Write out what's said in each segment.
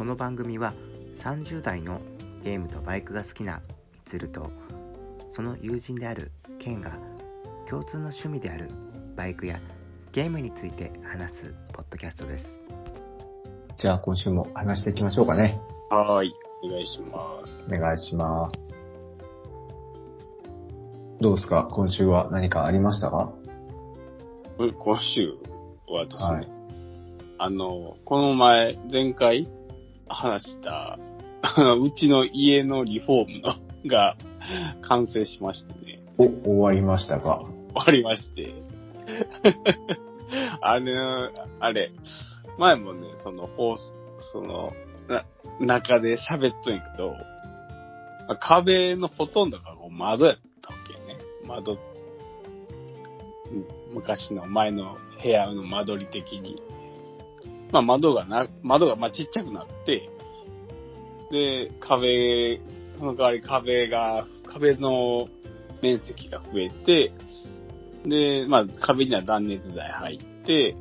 この番組は30代のゲームとバイクが好きなみつるとその友人であるケンが共通の趣味であるバイクやゲームについて話すポッドキャストですじゃあ今週も話していきましょうかね。はーい。お願いします。お願いします。どうですか？今週は何かありましたか？うん今週はですね、はいあの、この前、前回話した、うちの家のリフォームのが完成しましてね、お、終わりましたか終わりまして。あれ、あれ、前もね、その放送、その、な、中で喋っとんやけど、まあ壁のほとんどがこう窓やったわけね。窓、うん昔の前の部屋の間取り的に。まあ窓がな、窓がまあちっちゃくなって、で、壁、その代わり壁が、壁の面積が増えて、で、まあ壁には断熱材入って、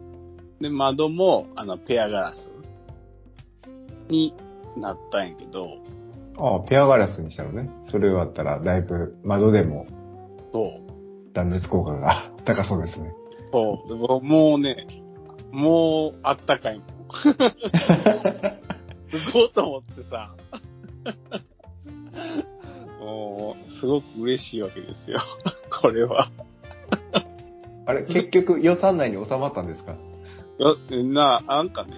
で、窓も、あの、ペアガラスになったんやけど、ああ、ペアガラスにしたのね。それがあったら、だいぶ窓でもそう、断熱効果が高そうですね。そう、もうね、もう、あったかいもん。すごいと思ってさ。もう、すごく嬉しいわけですよ。これは。あれ、結局予算内に収まったんですか？よな、なんかね、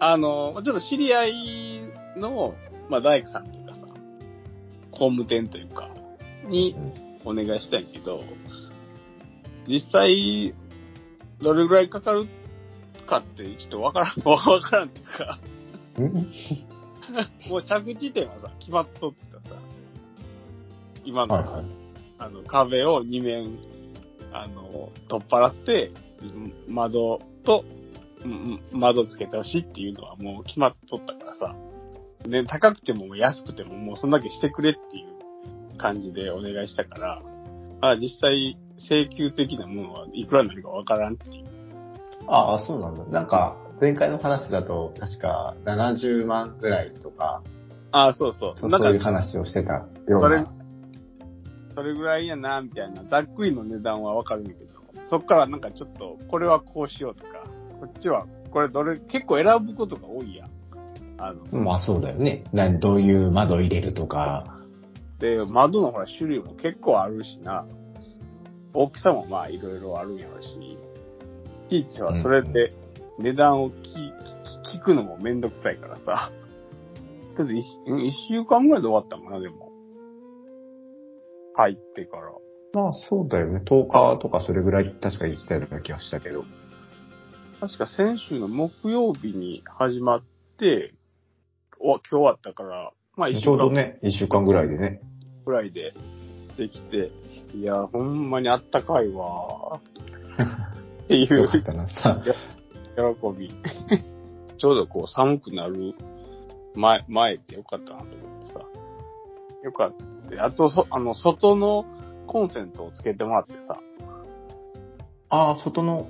あの、ちょっと知り合いの、まあ、大工さんというかさ、工務店というか、にお願いしたんやけど、実際、どれぐらいかかるかって、ちょっとわからん、わからんっていうか、ん？もう着地点はさ、決まっとってたさ、今の、はいはい。あの、壁を2面、あの、取っ払って、うん窓と、うんうん窓つけてほしいっていうのはもう決まっとったからさ。で、高くても安くてももうそんだけしてくれっていう感じでお願いしたから、あ実際、請求的なものはいくらになるかわからんっていう。ああ、そうなんだ。なんか、前回の話だと、確か70万ぐらいとか、あそうそう。そうなんか、そういう話をしてたようそれな。、それぐらいやな、みたいな、ざっくりの値段はわかるんだけど、そっからなんかちょっと、これはこうしようとか、こっちは、これどれ、結構選ぶことが多いやん。あの、まあそうだよね。何、どういう窓入れるとか。で、窓のほら種類も結構あるしな。大きさもまあいろいろあるんやろし。いちはそれで値段を聞くのもめんどくさいからさ。とりあえず一週間ぐらいで終わったのかな、でも。入ってから。まあそうだよね。10日とかそれぐらい確か言ってたような気がしたけど。確か先週の木曜日に始まって、お今日終わったから、まあ一ちょうど週間ね、1週間ぐらいでね。ぐらいでできて、いや、ほんまにあったかいわ。っていうよかったな。さ、喜び。ちょうどこう寒くなる前、前でよかったなと思ってさ。よかった。あと、そ、あの、外のコンセントをつけてもらってさ。ああ、外の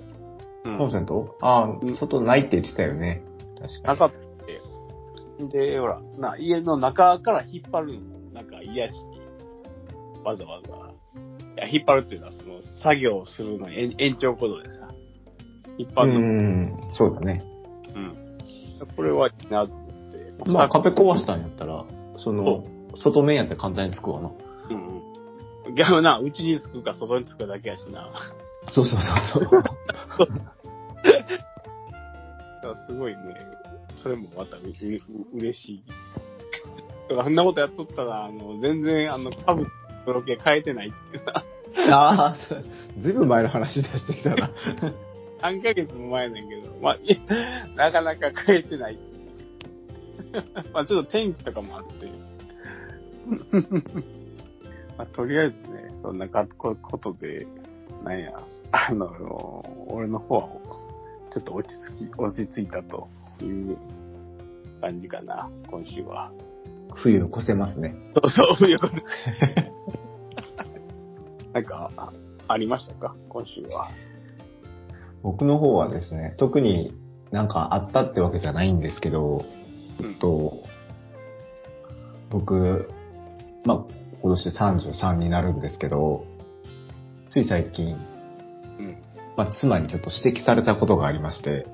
うんコンセント、あうんあ、外ないって言ってたよね。確かに。なかった。で、ほら、な、家の中から引っ張るの、なんか嫌しに、わざわざ。いや、引っ張るっていうのは、その、作業をするのに延延長コードでさ、引っ張うるの。ん、そうだね。うん。これはいいなと思って。まあ壁壊したんやったら、その、外面やったら簡単につくわな。うんうん。逆な、うちにつくか外につくだけやしな。そうそうそうそう。すごいね、それもまたうう嬉しい。だからそんなことやっとったら、あの、全然、あの、カブのロケ変えてないってさ、ああ、ずいぶん前の話出してきたな。3ヶ月も前なんやけど、まあ、いなかなか変えてない。まあ、ちょっと天気とかもあって。まあ、とりあえずね、そんなかこことで、なんや、あの、俺の方は、ちょっと落ち着き、落ち着いたという感じかな、今週は。冬を越せますね。そうそう、いうこと。なんか、あありましたか？今週は。僕の方はですね、特になんかあったってわけじゃないんですけど、うんと、僕、まあ、今年33になるんですけど、つい最近、うん。まあ、妻にちょっと指摘されたことがありまして、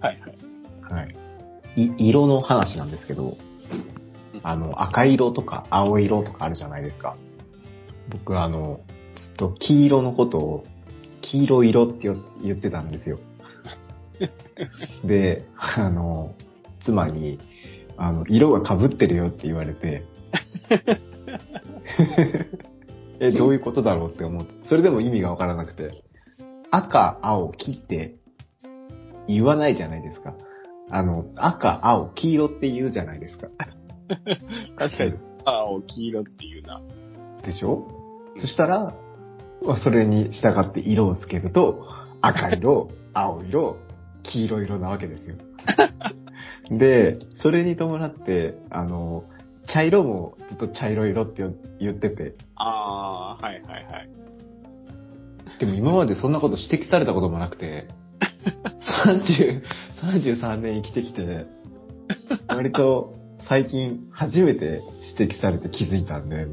はいはい。はい。い、色の話なんですけど、あの、赤色とか青色とかあるじゃないですか。僕あの、ずっと黄色のことを、黄色色ってよ言ってたんですよ。で、あの、妻に、あの、色が被ってるよって言われて、え、どういうことだろうって思って、それでも意味がわからなくて、赤、青、黄って言わないじゃないですか。あの、赤、青、黄色って言うじゃないですか。確かに、青、黄色っていうな。でしょ？そしたら、まあそれに従って色をつけると、赤色、青色、黄色色なわけですよ。で、それに伴って、あの、茶色もずっと茶色色って言ってて、ああ、はいはいはい。でも今までそんなこと指摘されたこともなくて、30、33年生きてきて、割と最近初めて指摘されて気づいたんで、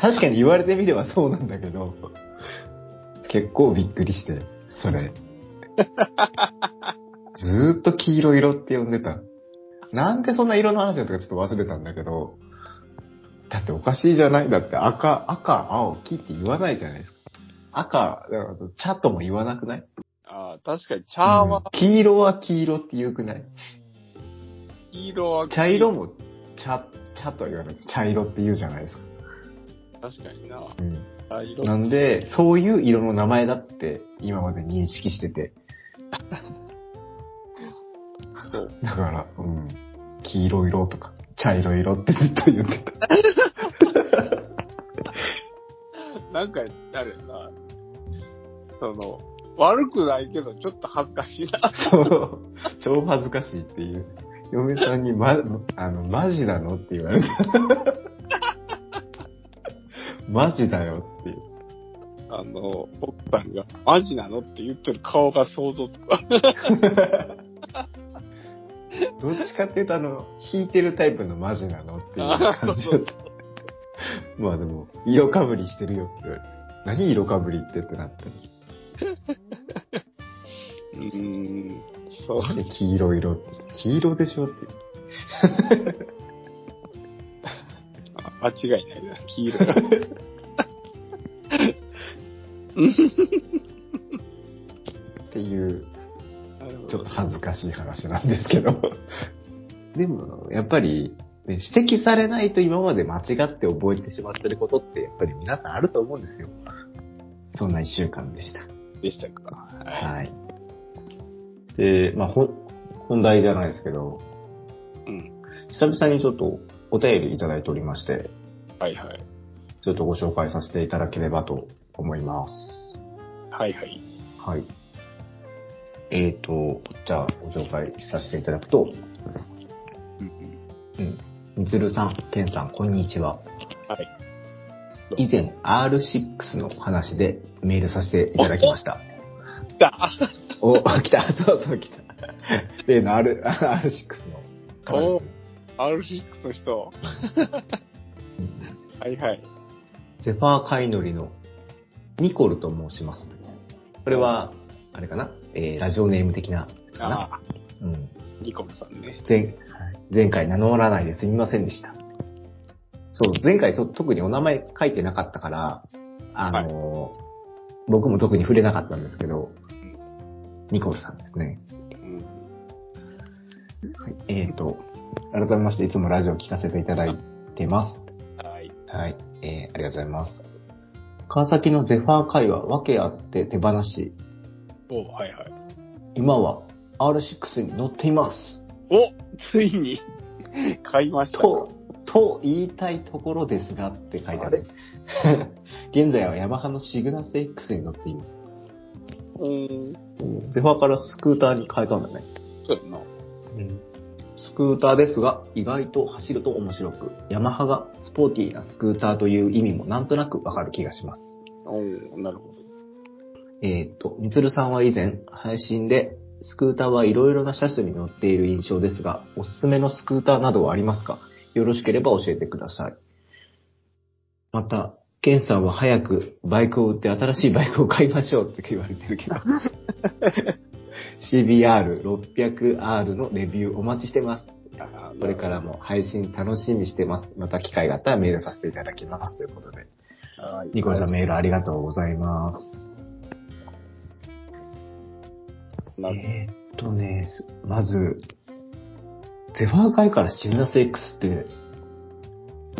確かに言われてみればそうなんだけど、結構びっくりして、それ。ずーっと黄色色って呼んでた。なんでそんな色の話だったかちょっと忘れたんだけど、だっておかしいじゃない？だって赤、赤、青、黄って言わないじゃないですか。赤、だから茶とも言わなくない？ああ、確かに茶はうん、黄色は黄色って言うくない？黄色は茶色も茶、茶とは言わない。茶色って言うじゃないですか。確かにな。うん。茶色。なんで、そういう色の名前だって今まで認識してて。そう。だから、うん。黄色色とか、茶色色ってずっと言ってた。なんか、あれやな。その、悪くないけど、ちょっと恥ずかしいな。そう。超恥ずかしいっていう。嫁さんに、ま、あの、マジなのって言われた。マジだよっていう。あの、奥さんが、マジなのって言ってる顔が想像つくわ。どっちかっていうと、あの、弾いてるタイプのマジなのっていう感じだった。まあでも、色かぶりしてるよって言われて。何色かぶりってってなって。うーん、そう。で黄色色って。黄色でしょって。あ間違いないな、黄色。っていう、ちょっと恥ずかしい話なんですけど。でも、やっぱり、ね、指摘されないと今まで間違って覚えてしまってることって、やっぱり皆さんあると思うんですよ。そんな一週間でした。でしたか。はい。はい。で、まあ、本題じゃないですけど、うん。久々にちょっとお便りいただいておりまして、はいはい。ちょっとご紹介させていただければと思います。はいはい。はい。えーと、じゃあご紹介させていただくと、うんうん。みつるさん、けんさん、こんにちは。はい。以前 R6 の話でメールさせていただきました。来たお、来た、そうそう来た。例の R、R6 の方です。R6 の人。はいはい。ゼファーカイノリのニコルと申します。これは、あれかな？えー、ラジオネーム的なやつかな？ああ、うん。ニコルさんね。前、前回名乗らないですみませんでした。そう、前回ちょっと特にお名前書いてなかったから、あのー僕も特に触れなかったんですけど、ニコルさんですね。うん。はい、えーと、改めましていつもラジオ聞かせていただいてます。はい。はい、えー、ありがとうございます。川崎のゼファー会は訳あって手放し、おはいはい。今は R6 に乗っています。おついに 買いましたか。と、と言いたいところですがって書いてある。現在はヤマハのシグナス X に乗っています。うん。ゼファーからスクーターに変えたんだね。そうやな。スクーターですが、意外と走ると面白く、ヤマハがスポーティーなスクーターという意味もなんとなくわかる気がします。おなるほど。えーっと、みつるさんは以前、配信でスクーターはいろいろな車種に乗っている印象ですが、おすすめのスクーターなどはありますか？よろしければ教えてください。また、ケンさんは早くバイクを売って新しいバイクを買いましょうって言われてるけど。CBR600R のレビューお待ちしてます。これからも配信楽しみにしてます。また機会があったらメールさせていただきます。ということで。はいニコルさんメールありがとうございます。えーっとね、すまず、ゼファー界からシグナス X って、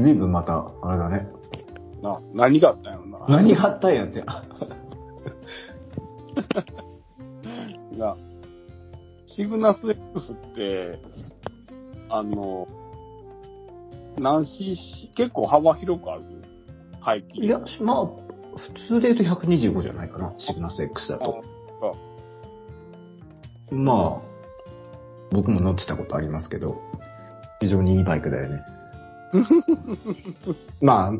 ずいぶんまた、あれだね。な何があったんやろな。何があったんやって。あが、シグナス X って、あの、何 cc、結構幅広くある排気いや、まあ、普通で言うと125じゃないかな、シグナス X だと。まあ、僕も乗ってたことありますけど、非常にいいバイクだよね。まあ、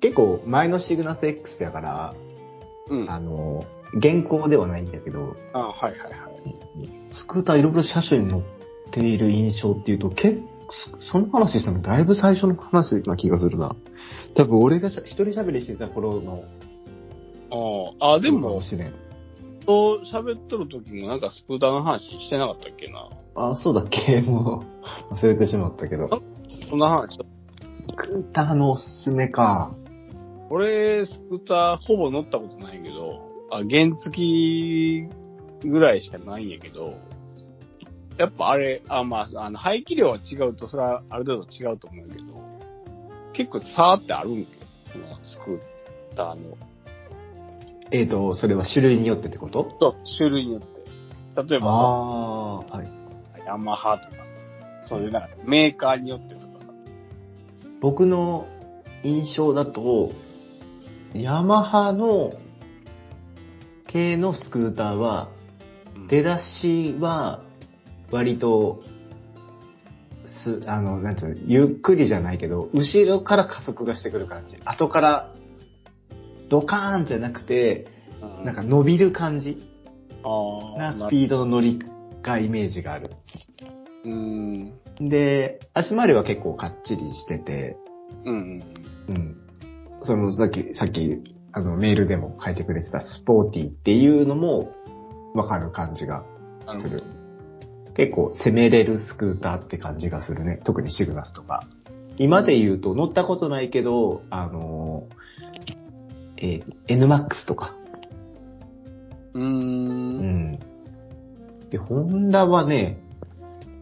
結構前のシグナス X やから、うん。ああの、現行ではないんだけど、はいはいはい。スクーターいろいろ車種に乗っている印象っていうと、結構、その話したのだいぶ最初の話な気がするな。多分俺がしゃ一人喋りしてた頃の。ああ、あでかもも、しれん。と喋っとる時もなんかスクーターの話してなかったっけな。あ、そうだっけ？もう、忘れてしまったけど。そんな話。スクーターのおすすめか。俺、スクーターほぼ乗ったことないけど、あ、原付きぐらいしかないんやけど、やっぱあれ、あ、まあ、あの、排気量は違うと、それはある程度違うと思うけど、結構差ってあるんけそのスクーターの。えっ、と、それは種類によってってこと？と、種類によって。例えば、あはい。ヤマハとかさ、そういうなんかメーカーによってとかさ、僕の印象だと、ヤマハの系のスクーターは、出だしは、割と、す、あの、なんていうの、ゆっくりじゃないけど、後ろから加速がしてくる感じ。後から、ドカーンじゃなくて、うんなんか伸びる感じああ、なスピードの乗りがイメージがある。うーん。で、足回りは結構かっちりしてて、うん。うん。その、さっき、さっき、あの、メールでも書いてくれてたスポーティーっていうのも、わかる感じがする。結構攻めれるスクーターって感じがするね。特にシグナスとか。今で言うと乗ったことないけど、あのー、えー NMAX とか。うー。うんん。で、ホンダはね、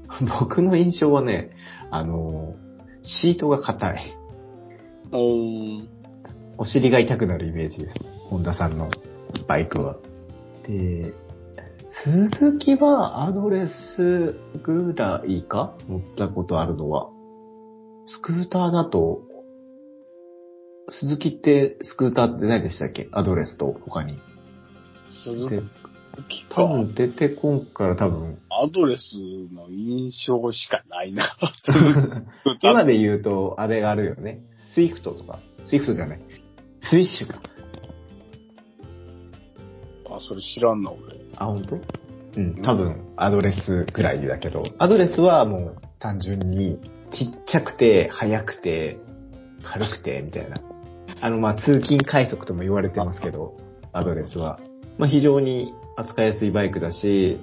僕の印象はね、あのー、シートが硬い。おー。お尻が痛くなるイメージです。ホンダさんのバイクは。で、鈴木はアドレスぐらいか？乗ったことあるのは。スクーターだと、スズキってスクーターって何でしたっけ？アドレスと他に。鈴で木か。多分出てこんから多分。アドレスの印象しかないな。今で言うと、あれがあるよね。スイフトとか。スイフトじゃない。スイッシュか。あ、それ知らんな、俺。あ、本当？うん、多分、アドレスぐらいだけど、アドレスはもう単純にちっちゃくて、速くて、軽くて、みたいな。あの、まあ、通勤快速とも言われてますけど、アドレスは。まあ、非常に扱いやすいバイクだし、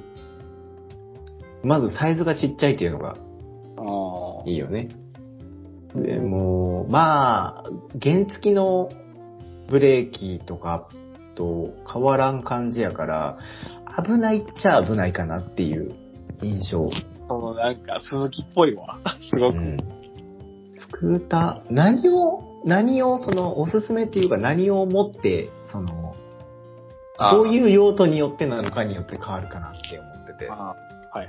まずサイズがちっちゃいっていうのがああ。いいよね。でも、まあ、原付きのブレーキとかと変わらん感じやから、危ないっちゃ危ないかなっていう印象。そのなんか鈴木っぽいわ。すごく。うんスクーター、何を、何をそのおすすめっていうか何を持って、その、どうう。いう用途によってなのかによって変わるかなって思ってて。はいはい。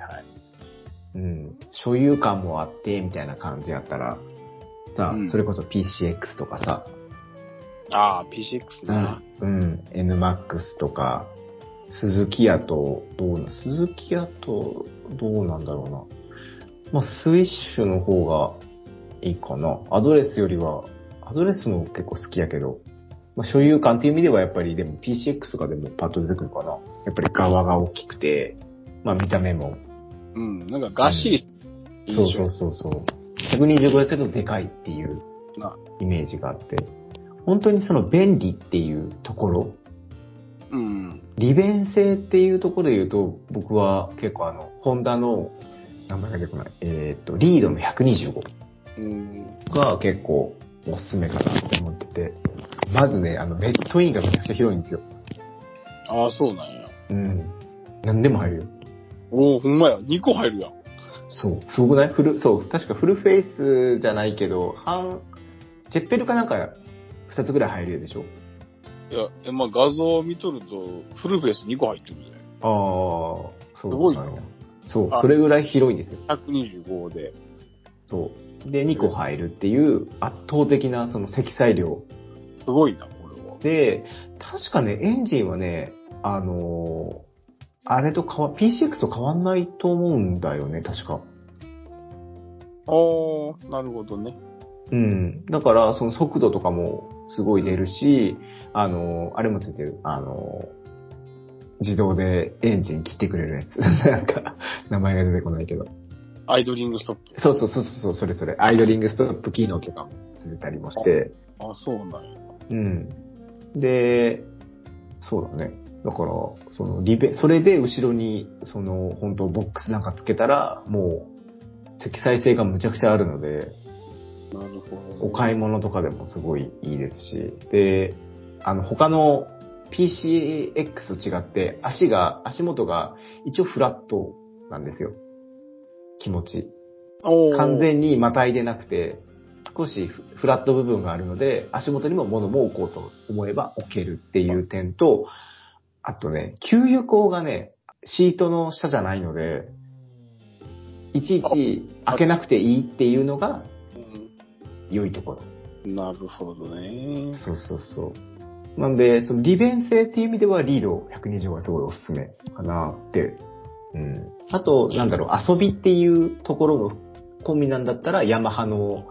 うん。所有感もあって、みたいな感じやったら、さ、うんそれこそ PCX とかさ、ああ、PCX ね。うん。NMAX とか、鈴木屋と、どうな、鈴木屋と、どうなんだろうな。まあ、スイッシュの方がいいかな。アドレスよりは、アドレスも結構好きやけど、まあ、所有感っていう意味ではやっぱりでも PCX とかでもパッと出てくるかな。やっぱり側が大きくて、まあ見た目も。うん。なんかがっしり。そうそうそうそう。125やけどでかいっていうなイメージがあって。本当にその便利っていうところ、うん。利便性っていうところで言うと、僕は結構あの、ホンダの、名前が出てこない、えっ、と、リードの125うん。が結構おすすめかなって思ってて。まずね、あの、メットインがめちゃくちゃ広いんですよ。ああ、そうなんや。うん。何でも入るよ。おおほんまや。2個入るやん。そう。すごくない？フル、そう。確かフルフェイスじゃないけど、半、ジェッペルかなんか2つぐらい入るでしょ？いや、え、まあ、画像を見とると、フルフェイス2個入ってるで。ああ、そうすごいなそうあ。それぐらい広いんですよ。125で。そう。で、2個入るっていう圧倒的なその積載量。すごいな、これは。で、確かね、エンジンはね、あのーあれと変わ、PCX と変わんないと思うんだよね、確か。ああ、なるほどね。うん。だから、その速度とかもすごい出るし、あの、あれもついてる。あの、自動でエンジン切ってくれるやつ。なんか、名前が出てこないけど。アイドリングストップ。そうそうそうそう、それそれ。アイドリングストップ機能とかもついてたりもして。あそうなんや。うん。で、そうだね。だから、その、リベ、それで後ろに、その、本当ボックスなんかつけたら、もう、積載性がむちゃくちゃあるので、なるほど、ね。お買い物とかでもすごいいいですし、で、あの、他の PCX と違って、足が、足元が一応フラットなんですよ。気持ち。完全にまたいでなくて、少しフフラット部分があるので、足元にも物も置こうと思えば置けるっていう点と、あとね、給油口がね、シートの下じゃないので、いちいち開けなくていいっていうのが良いところ。うんなるほどね。そうそうそう。なんで、その利便性っていう意味ではリード120がすごいおすすめかなって。うん。あと、なんだろう、遊びっていうところも込みなんだったら、ヤマハの、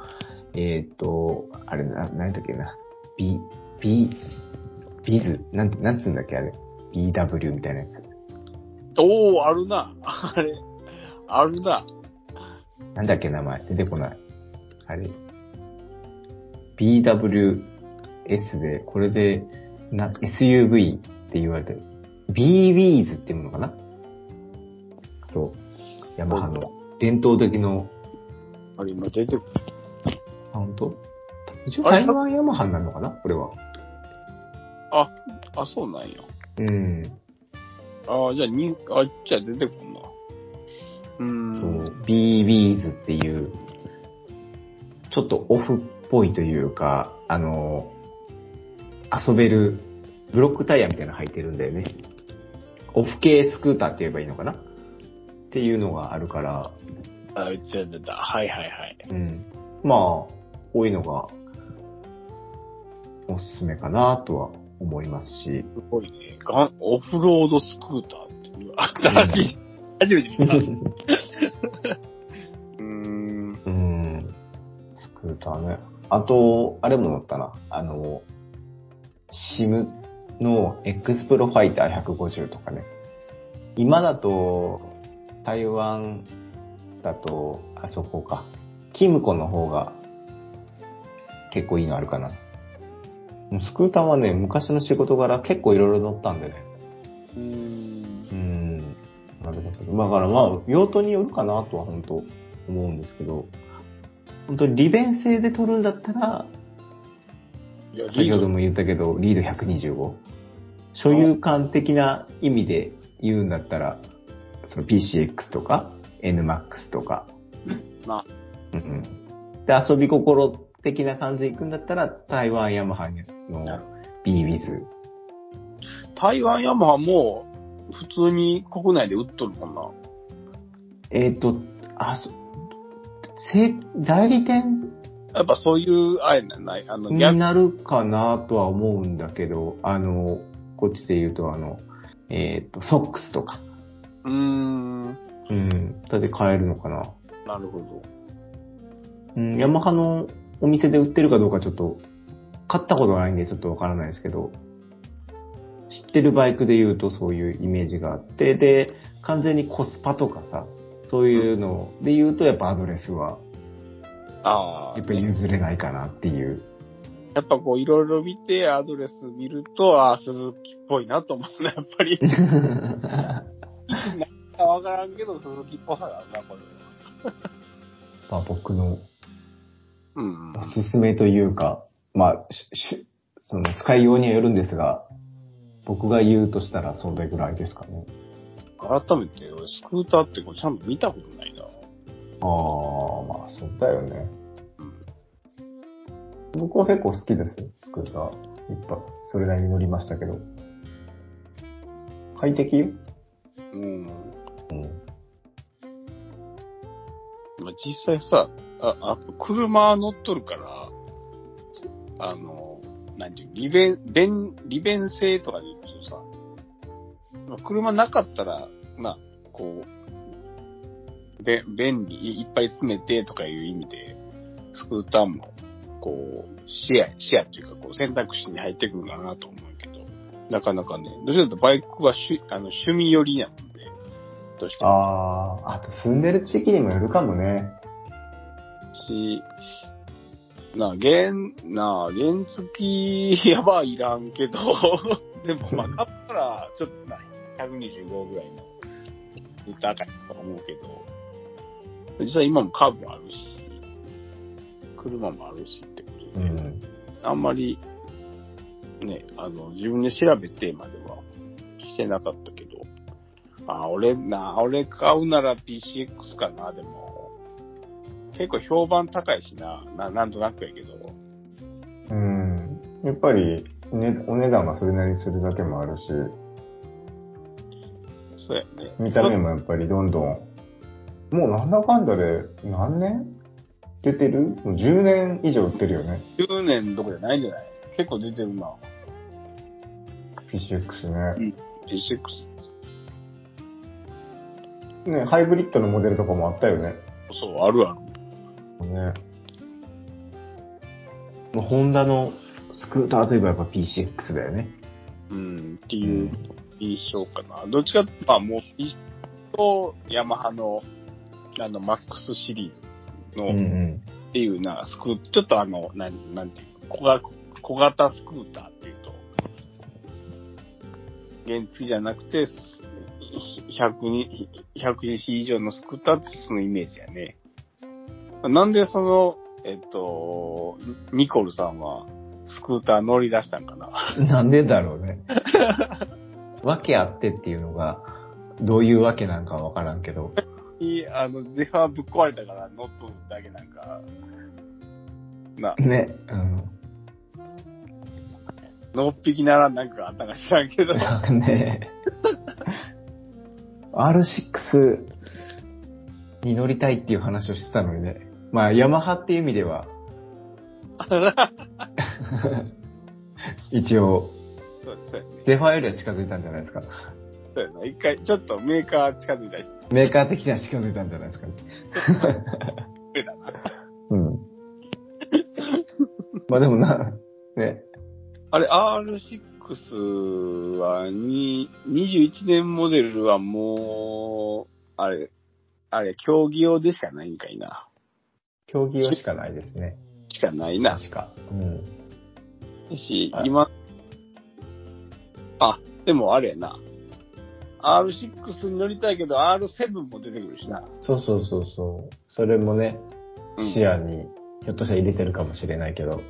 えっ、と、あれな、なんだっけな、B、B、ビズ、なん、なんつうんだっけあれ。BW みたいなやつ。おおあるな。あれ。あるな。なんだっけ名前。出てこない。あれ？BWS で、これで、な、SUV って言われてる。BWs っていうものかな？そう。ヤマハの伝統的の、あれ、今出てくる。あ、本当？一応台湾ヤマハになるのかな？これは。あ、そうなんや。うん。あじゃあ、に、あ、じゃあ出てくるな。うーん。そう。BWs っていう、ちょっとオフっぽいというか、あの、遊べるブロックタイヤみたいなの履いてるんだよね。オフ系スクーターって言えばいいのかな？っていうのがあるから、あ、出た出た。はいはいはい。うん。まあ、こういうのがおすすめかなとは思いますし。すごいね。ガン、オフロードスクーターっていう、新しい。初めて見た。うーん。うん。スクーターね。あと、あれも乗ったな。あの、シムの X プロファイター150とかね。今だと、台湾だと、あそこか。キムコの方が結構いいのあるかな。スクーターはね、昔の仕事柄結構いろいろ乗ったんでね。うーん。うん。なるほど。だからまあ、用途によるかなとは本当思うんですけど、本当に利便性で取るんだったら、いや、先ほども言ったけど、リード125。所有感的な意味で言うんだったら、その PCX とか NMAX とか。なうんうん。で、遊び心的な感じで行くんだったら、台湾ヤマハの BWiz。台湾ヤマハも、普通に国内で売っとるもんな。えっ、と、あ、そ、せ代理店？やっぱそういう、あれない？あの、に逆、なるかなとは思うんだけど、あの、こっちで言うと、あの、えっ、と、ソックスとか、うーん。うん、だって買えるのかな。なるほど。うん、ヤマハのお店で売ってるかどうかちょっと、買ったことがないんでちょっとわからないですけど、知ってるバイクで言うとそういうイメージがあって、で、完全にコスパとかさ、そういうので言うとやっぱアドレスは、ああ。やっぱり譲れないかなっていう。やっぱこういろいろ見てアドレス見ると、ああ、鈴木っぽいなと思うね、やっぱり。わからんけど、鈴木っぽさがあるな、これ。まあ僕のうんおすすめというか、まあ、ししその使いようにはよるんですが、僕が言うとしたらそれぐらいですかね。改めて、俺、スクーターってこれちゃんと見たことないな。ああ、まあそうだよね。僕は結構好きですよ、スクーター。いっぱい、それなりに乗りましたけど。快適？よ。うん。うん。まあ、実際さ、あ、あ車乗っとるから、あの、なんていう、利便、便、利便性とかで言うとさ、まあ車なかったら、まあ、こう、べ、便利、いいっぱい詰めてとかいう意味で、スクーターも、こう、視野、視野っていうか、こう、選択肢に入ってくるかなと思うけど、なかなかね、どちらかとバイクは趣、あの、趣味寄りなので、どうしても。ああ、あと住んでる地域にもよるかもね。し、なあ、原、なあ、原付きやばいらんけど、でもまあ、だったら、ちょっとな、125ぐらいの、ずっと高いと思うけど、実際今もカーブもあるし、車もあるしってことで、うん。あんまり、ね、あの、自分で調べてまではしてなかったけど、あ、俺な、俺買うなら PCX かな、でも、結構評判高いしな、ななんとなくやけど、うん。やっぱり、ね、お値段がそれなりにするだけもあるし、そうやね。見た目もやっぱりどんどん、もうなんだかんだで何年？出てる？もう10年以上売ってるよね。10年どころじゃないんじゃない？結構出てるな。PCX ね。PCX。ね、ハイブリッドのモデルとかもあったよね。そう、あるある。ね。ホンダのスクーターといえばやっぱ PCX だよね。うん、っていう印象かな。どっちかって、まあもう、一と、ヤマハの、あの、マックスシリーズの、っていうな、スクー、ちょっとあの、なん、なんていうの、小が小型スクーターっていうと、原付じゃなくて、100に、100cc 以上のスクーターってそのイメージやね。なんでその、えっと、ニコルさんは、スクーター乗り出したんかな。なんでだろうね。わけあってっていうのが、どういうわけなんかわからんけど。いあの、ゼファーぶっ壊れたから乗っとるだけなんか、な、ね。うん。のっぴきならなんかあったか知らんけど。なんかね、R6 に乗りたいっていう話をしてたのにね。まあ、ヤマハっていう意味では、一応、そうそうやね。ゼファーよりは近づいたんじゃないですか。そうやな。一回、ちょっとメーカー近づいたりして、メーカー的には近づいたんじゃないですかね。上だな。うん。まあでもな、ね。あれ、R6 は、に、21年モデルはもう、あれ、あれ、競技用でしかないんかいな。競技用しかないですね。しかないな。確か。うん。しはい、今、あ、でもあれやな。R6 に乗りたいけど R7 も出てくるしな。そうそうそうそう。それもね、うん視野に、ひょっとしたら入れてるかもしれないけど。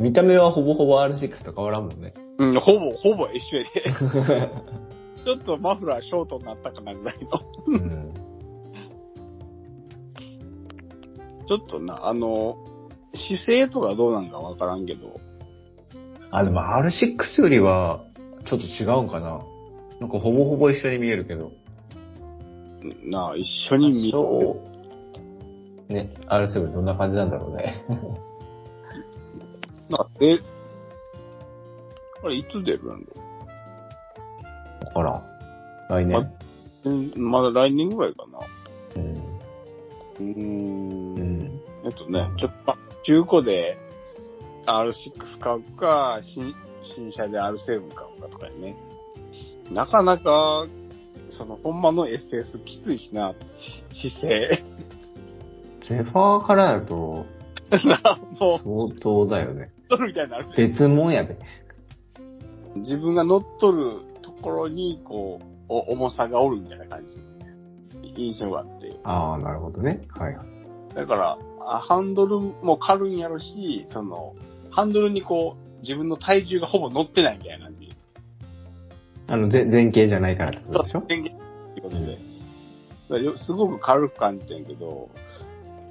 見た目はほぼほぼ R6 と変わらんもんね。うん、ほぼ、ほぼ一緒やで。ちょっとマフラーショートになったかなぐらいの。うん。ちょっとな、あの、姿勢とかどうなんかわからんけど、あ、でも R6 よりは、ちょっと違うんかな。なんかほぼほぼ一緒に見えるけど。なあ、一緒に見る。そう。ね、R7 どんな感じなんだろうね。なで、あれ、いつ出るんだ？だから、来年。うんまだ来年ぐらいかな。うん。うー。うんん。えっとね、ちょっと、ま中古で R6 買うか、新、新車で R7 買うかとかね。なかなか、その、ほんまの SS きついしな、し姿勢。ゼファーからだと なもう、相当だよね。乗っとるみたいになる。別もんやで。自分が乗っとるところに、こう、お重さがおるみたいな感じ。印象があって。ああ、なるほどね。はい。だから、あハンドルも軽いんやろし、その、ハンドルにこう、自分の体重がほぼ乗ってないみたいな感じ。あの、ぜ前傾じゃないからってことでしょ？電源ってことで。だからよすごく軽く感じてんけど、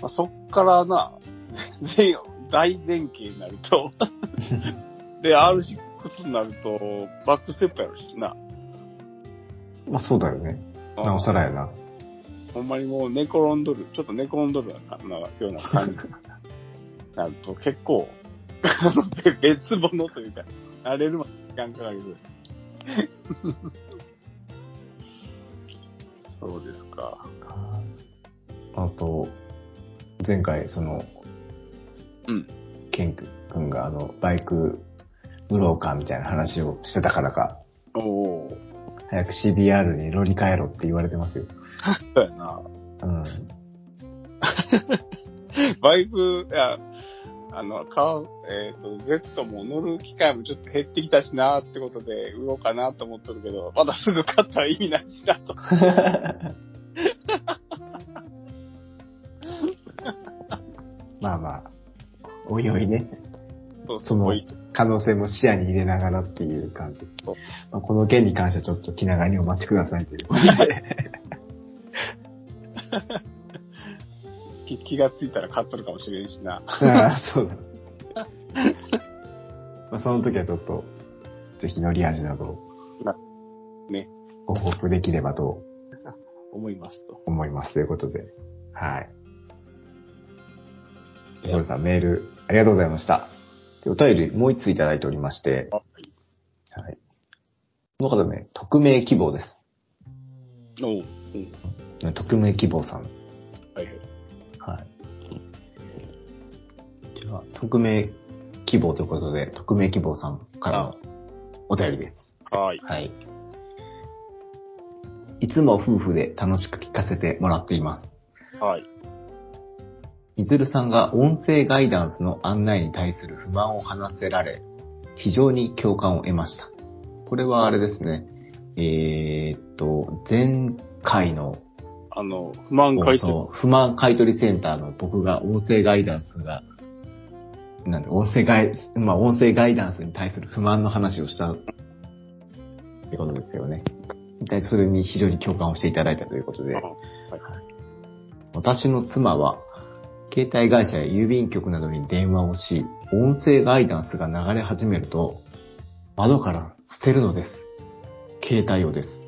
まあ、そっからな、全大前傾になると、で、R6 になると、バックステップやろしな。まあそうだよね。なおさらやな。ほんまにもう寝転んどる、ちょっと寝転んどるようなような感じに なると結構、あのべ別物というか、慣れるまで時間かかりそうです。そうですか。あと、前回、その、うん。ケン君があの、バイク売ろうかみたいな話をしてたからか、おお、早く CBR に乗り換えろって言われてますよ。そうやな。うん。バイク、いや、あの、買う、えっ、と、Z も乗る機会もちょっと減ってきたしなってことで、売ろうかなと思っとるけど、まだすぐ買ったら意味ないしなと。まあまあ、おいおいね、そうその可能性も視野に入れながらっていう感じ。まあ、この件に関してはちょっと気長にお待ちくださいということで。気気がついたら買っとるかもしれんしな。ああ、そうだ。まあ、その時はちょっと、ぜひ乗り味などね、ご報告できればと思いますと。思いますということで。はい。ニコルさん、メールありがとうございました。でお便りもう一ついただいておりまして、はい。はい。この方ね、匿名希望です。おううん。匿名希望さん。はい。では、匿名希望ということで、匿名希望さんからのお便りです。はい。はい。いつも夫婦で楽しく聞かせてもらっています。はい。みずるさんが音声ガイダンスの案内に対する不満を話せられ、非常に共感を得ました。これはあれですね。えーっと、前回のあの、不満放書いてる。送、不満買取センターの僕が音声ガイダンスが、なんで、音声ガイ、まあ音声ガイダンスに対する不満の話をしたってことですよね。それに非常に共感をしていただいたということで、はい私の妻は、携帯会社や郵便局などに電話をし、音声ガイダンスが流れ始めると、窓から捨てるのです。携帯をです。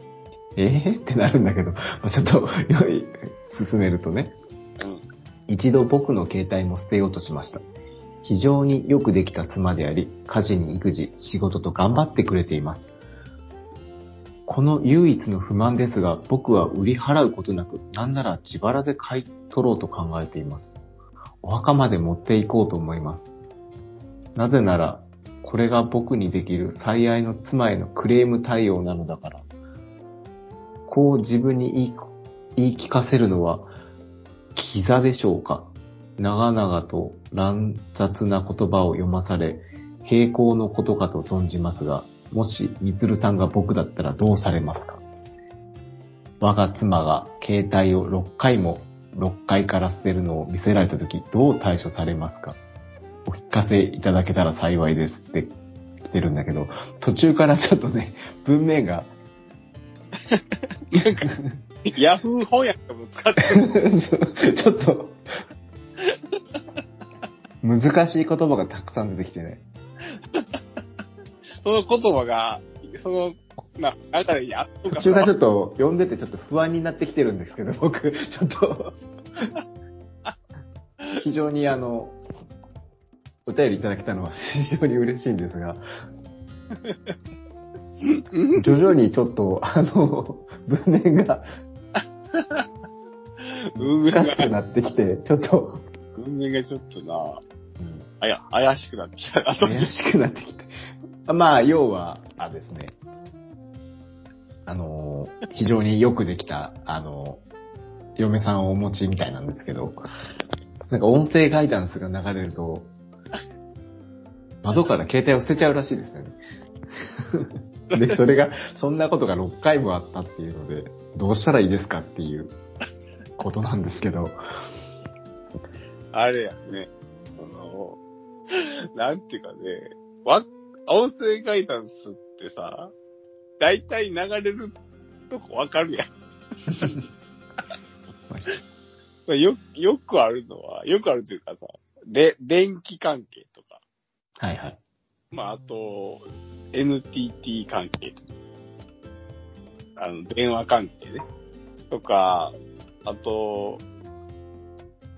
えー、ってなるんだけど、まちょっと、よい進めるとね。うん。一度僕の携帯も捨てようとしました。非常によくできた妻であり、家事に育児、仕事と頑張ってくれています。この唯一の不満ですが、僕は売り払うことなく、なんなら自腹で買い取ろうと考えています。お墓まで持っていこうと思います。なぜなら、これが僕にできる最愛の妻へのクレーム対応なのだから。こう自分に言い言い聞かせるのは、キザでしょうか？長々と乱雑な言葉を読まされ、平行のことかと存じますが、もし、みつるさんが僕だったらどうされますか？我が妻が携帯を6回も6階から捨てるのを見せられたとき、どう対処されますか？お聞かせいただけたら幸いですって来てるんだけど、途中からちょっとね、文面が、なんか、ヤフー翻訳も使ってる。ちょっと、難しい言葉がたくさん出てきてね。その言葉が、その、な、あたりにあっとか途中がちょっと読んでてちょっと不安になってきてるんですけど、僕、ちょっと、非常にあの、お便りいただけたのは非常に嬉しいんですが、うん徐々にちょっと、あの、文面が難しくが、なってきて、ちょっと、運命がちょっとな、あや、怪しくなってきた。怪しくなってきて。まあ、要は、あですね。あの、非常によくできた、あの、嫁さんをお持ちみたいなんですけど、なんか音声ガイダンスが流れると、窓から携帯を捨てちゃうらしいですよね。で、それが、そんなことが6回もあったっていうので、どうしたらいいですかっていうことなんですけど、あれやね。あの、なんていうかね、わ、音声ガイダンスってさ、だいたい流れるとこわかるやん。よ、よくあるのは、よくあるというかさ、で、電気関係とか、はいはい。まあ、あと、NTT 関係とか、あの、電話関係ね。とか、あと、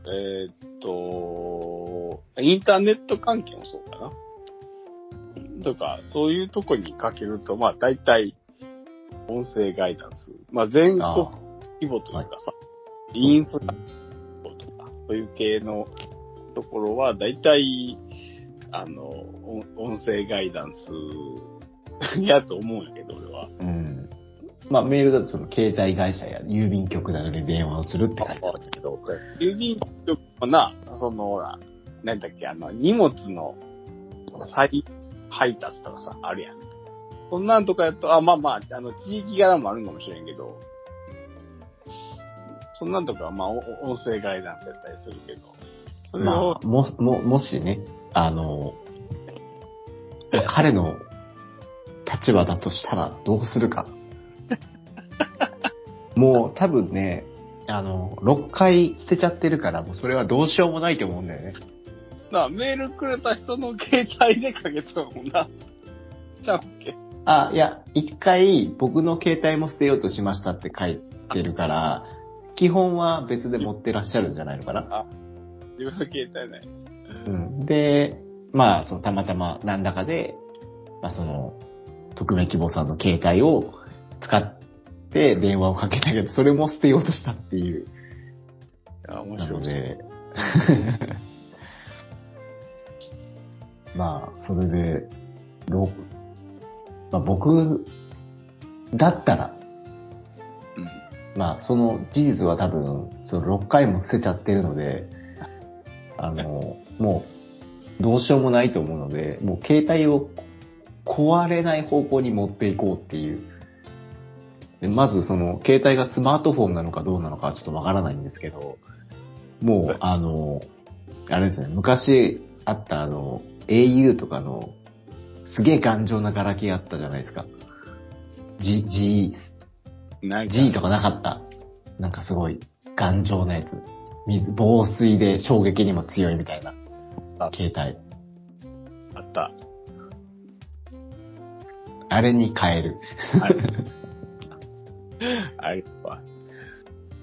えーっと、インターネット関係もそうかな。とか、そういうとこにかけると、まあ、大体、音声ガイダンス。まあ、全国あ規模というかさ、インフラとか、そういう系のところは、大体、あの、音音声ガイダンス やと思うんやけど、俺は。うん。まあメールだとその携帯会社や郵便局などに電話をするって書いてあったけど、郵便局もな、その、ほら、なんだっけ、あの、荷物の再配達とかさ、あるやん。そんなんとかやと、あ、まあまあ、あの、地域柄もあるかもしれんけど、そんなんとかは、まあ、お音声ガイダンスやったりするけど、それをまあ、も、も、もしね、あの、彼の立場だとしたらどうするか。もう多分ね、あの、6回捨てちゃってるから、もうそれはどうしようもないと思うんだよね。な、メールくれた人の携帯でかけたもんな。ちゃうっけあ、いや、一回僕の携帯も捨てようとしましたって書いてるから、基本は別で持ってらっしゃるんじゃないのかな。自分の携帯ね。うん。で、まあ、そのたまたま何らかで、まあその、匿名希望さんの携帯を使って電話をかけたけど、それも捨てようとしたっていう。いや、面な白い。ので、まあ、それで、ろまあ僕、だったら、うん。まあ、その事実は多分、その6回も捨てちゃってるので、あの、もう、どうしようもないと思うので、もう携帯を壊れない方向に持っていこうっていう。でまず、その、携帯がスマートフォンなのかどうなのかはちょっとわからないんですけど、もう、あの、あれですね、昔あったあの、au とかの、すげえ頑丈なガラケーあったじゃないですか。G、G、G とかなかった。なんかすごい頑丈なやつ。水、防水で衝撃にも強いみたいなあ携帯。あった。あれに変える。あれ。あれは。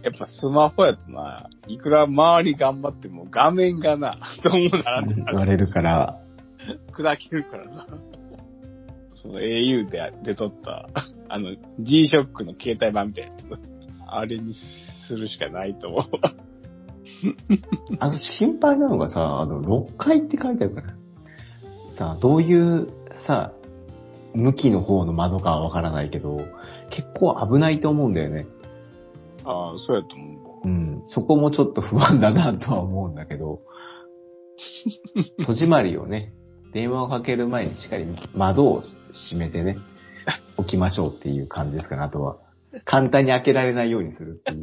やっぱスマホやとな、いくら周り頑張っても画面がな、どうもならん言われるから、砕けるからな。その au で出とった、あの、G-SHOCK の携帯版みたいなやつ。あれにするしかないと思う。あの心配なのがさ、あの、6階って書いてあるから。さあ、どういうさ、向きの方の窓かはわからないけど、結構危ないと思うんだよね。ああ、そうやと思う。うん。そこもちょっと不安だなとは思うんだけど、戸締まりをね、電話をかける前にしっかり窓を閉めてね、置きましょうっていう感じですかね、あとは。簡単に開けられないようにするっていう。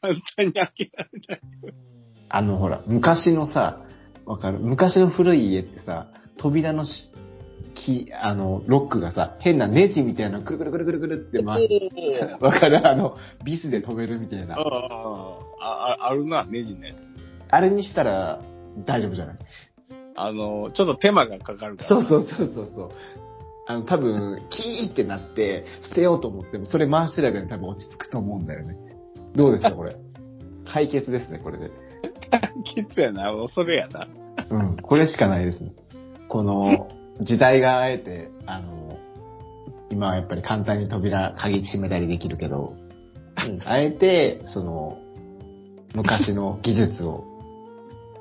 簡単に開けられない。あの、ほら、昔のさ、わかる？昔の古い家ってさ、扉のし、き、あの、ロックがさ、変なネジみたいなのくるくるくるくるくるって回す。わかる？あの、ビスで飛べるみたいな。ああ、あ、あるな、ネジのやつ。あれにしたら大丈夫じゃない？あの、ちょっと手間がかかるから。そうそうそうそうそう。あの、多分、キーってなって、捨てようと思っても、それ回してるだけで多分落ち着くと思うんだよね。どうですか、これ？解決ですね、これで。きつやな、恐れやな。うん、これしかないですね。この、時代があえて、あの、今はやっぱり簡単に扉、鍵閉めたりできるけど、あえて、その、昔の技術を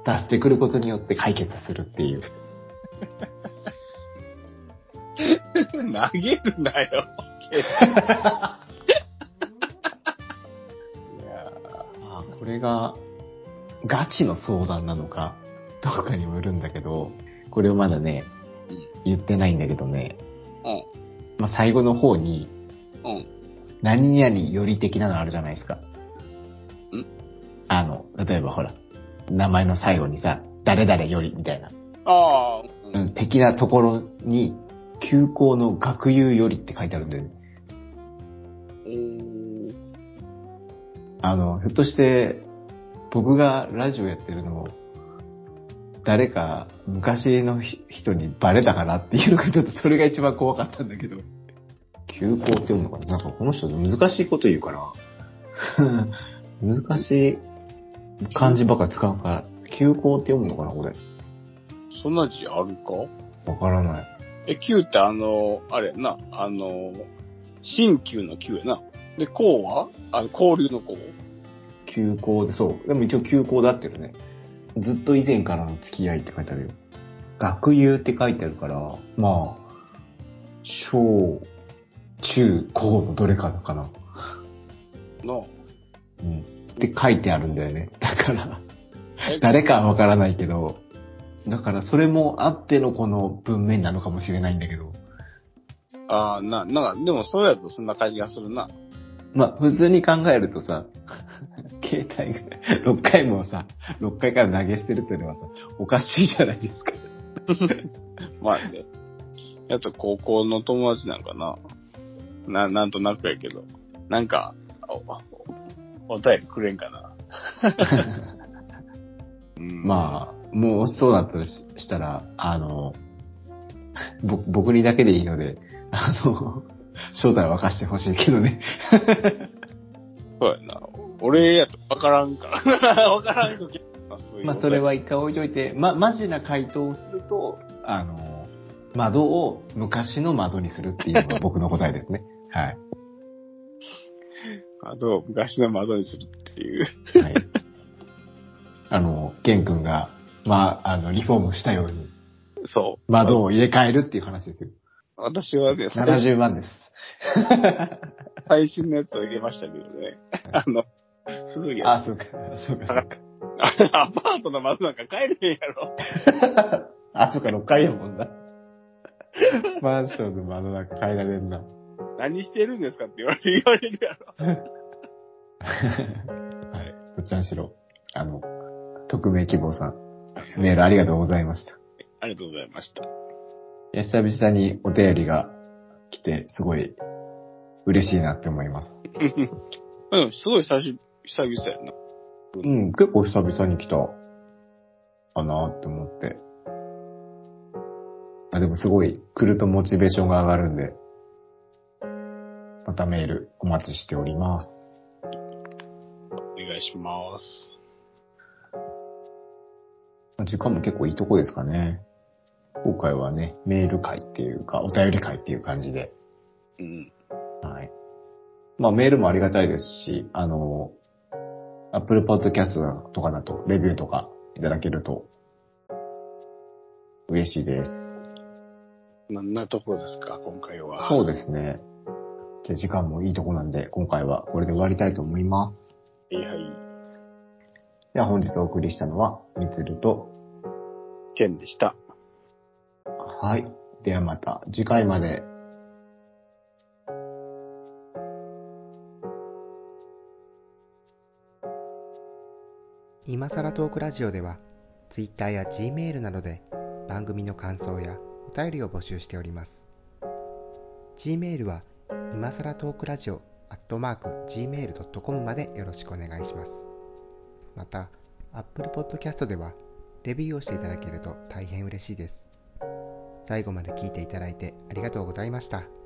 出してくることによって解決するっていう。投げるなよ。これが、ガチの相談なのか、どうかにもよるんだけど、これをまだね、言ってないんだけどね、うんまあ、最後の方に、うん。何々より的なのあるじゃないですか。んあの、例えばほら、名前の最後にさ、誰々よりみたいな、ああ、ううん、的なところに、休校の学友よりって書いてあるんだよね。あの、ひょっとして、僕がラジオやってるのを、誰か昔のひ人にバレたかなっていうのがちょっとそれが一番怖かったんだけど。休校って読むのかな？なんかこの人難しいこと言うから。難しい漢字ばっか使うから、休校って読むのかなこれ。そんな字あるか？わからない。え、旧ってあの、あれやな、あの、新旧の旧やな。で、校は？あの、交流の校休校で、そう。でも一応休校だってるね。ずっと以前からの付き合いって書いてあるよ。学友って書いてあるから、まあ、小、中、高のどれかなかな。の、うん。って書いてあるんだよね。だから、え？誰かはわからないけど、だからそれもあってのこの文面なのかもしれないんだけど、ああ、な、なんか、でもそうやとそんな感じがするな。まあ普通に考えるとさ、携帯が 6回もさ、6回から投げ捨てるっていうのはさ、おかしいじゃないですか。まあね。やっと高校の友達なんかな。な、なんとなくやけど。なんか、お、お便りくれんかな。うん、まあ、もうそうだったとししたら、あの、ぼ僕にだけでいいので、あの、正体を明かしてほしいけどね。そうやな。俺やとわからんから。わからんとき。まあそれは一回置いといて、ま、マジな回答をすると、あの、窓を昔の窓にするっていうのが僕の答えですね。はい。窓を昔の窓にするっていう。はい。あの、ケン君が、まあ、あの、リフォームしたように、そう。窓を入れ替えるっていう話ですよ。私はね、最70万です。最新のやつを入れましたけどね。あの、古いやあ、そうか、そうか、そうか。つ。アパートの窓なんか帰れへんやろ。あ、そうか、6階やもんな。マンションの窓なんか変えられんな。何してるんですかって言われる言われるやろ。はい。どっちらにしろ、あの、匿名希望さん、メールありがとうございました。ありがとうございました。いや、久々にお便りが来て、すごい嬉しいなって思います。うん、すごい久し、久々やな。うん、結構久々に来たかなって思って。あ、でもすごい来るとモチベーションが上がるんで、またメールお待ちしております。お願いします。時間も結構いいとこですかね。今回はね、メール会っていうか、お便り会っていう感じで。うん。はい。まあメールもありがたいですし、あの、Apple Podcast とかだとレビューとかいただけると嬉しいです。なんなところですか、今回は。そうですね。じゃあ時間もいいとこなんで、今回はこれで終わりたいと思います。はいはい。では本日お送りしたのは、みつると、ケンでした。はい。ではまた次回まで。今さらトークラジオでは Twitter や Gmail などで番組の感想やお便りを募集しております Gmail は今さらトークラジオアットマーク Gmail.com までよろしくお願いしますまた Apple Podcast ではレビューをしていただけると大変嬉しいです最後まで聞いていただいてありがとうございました。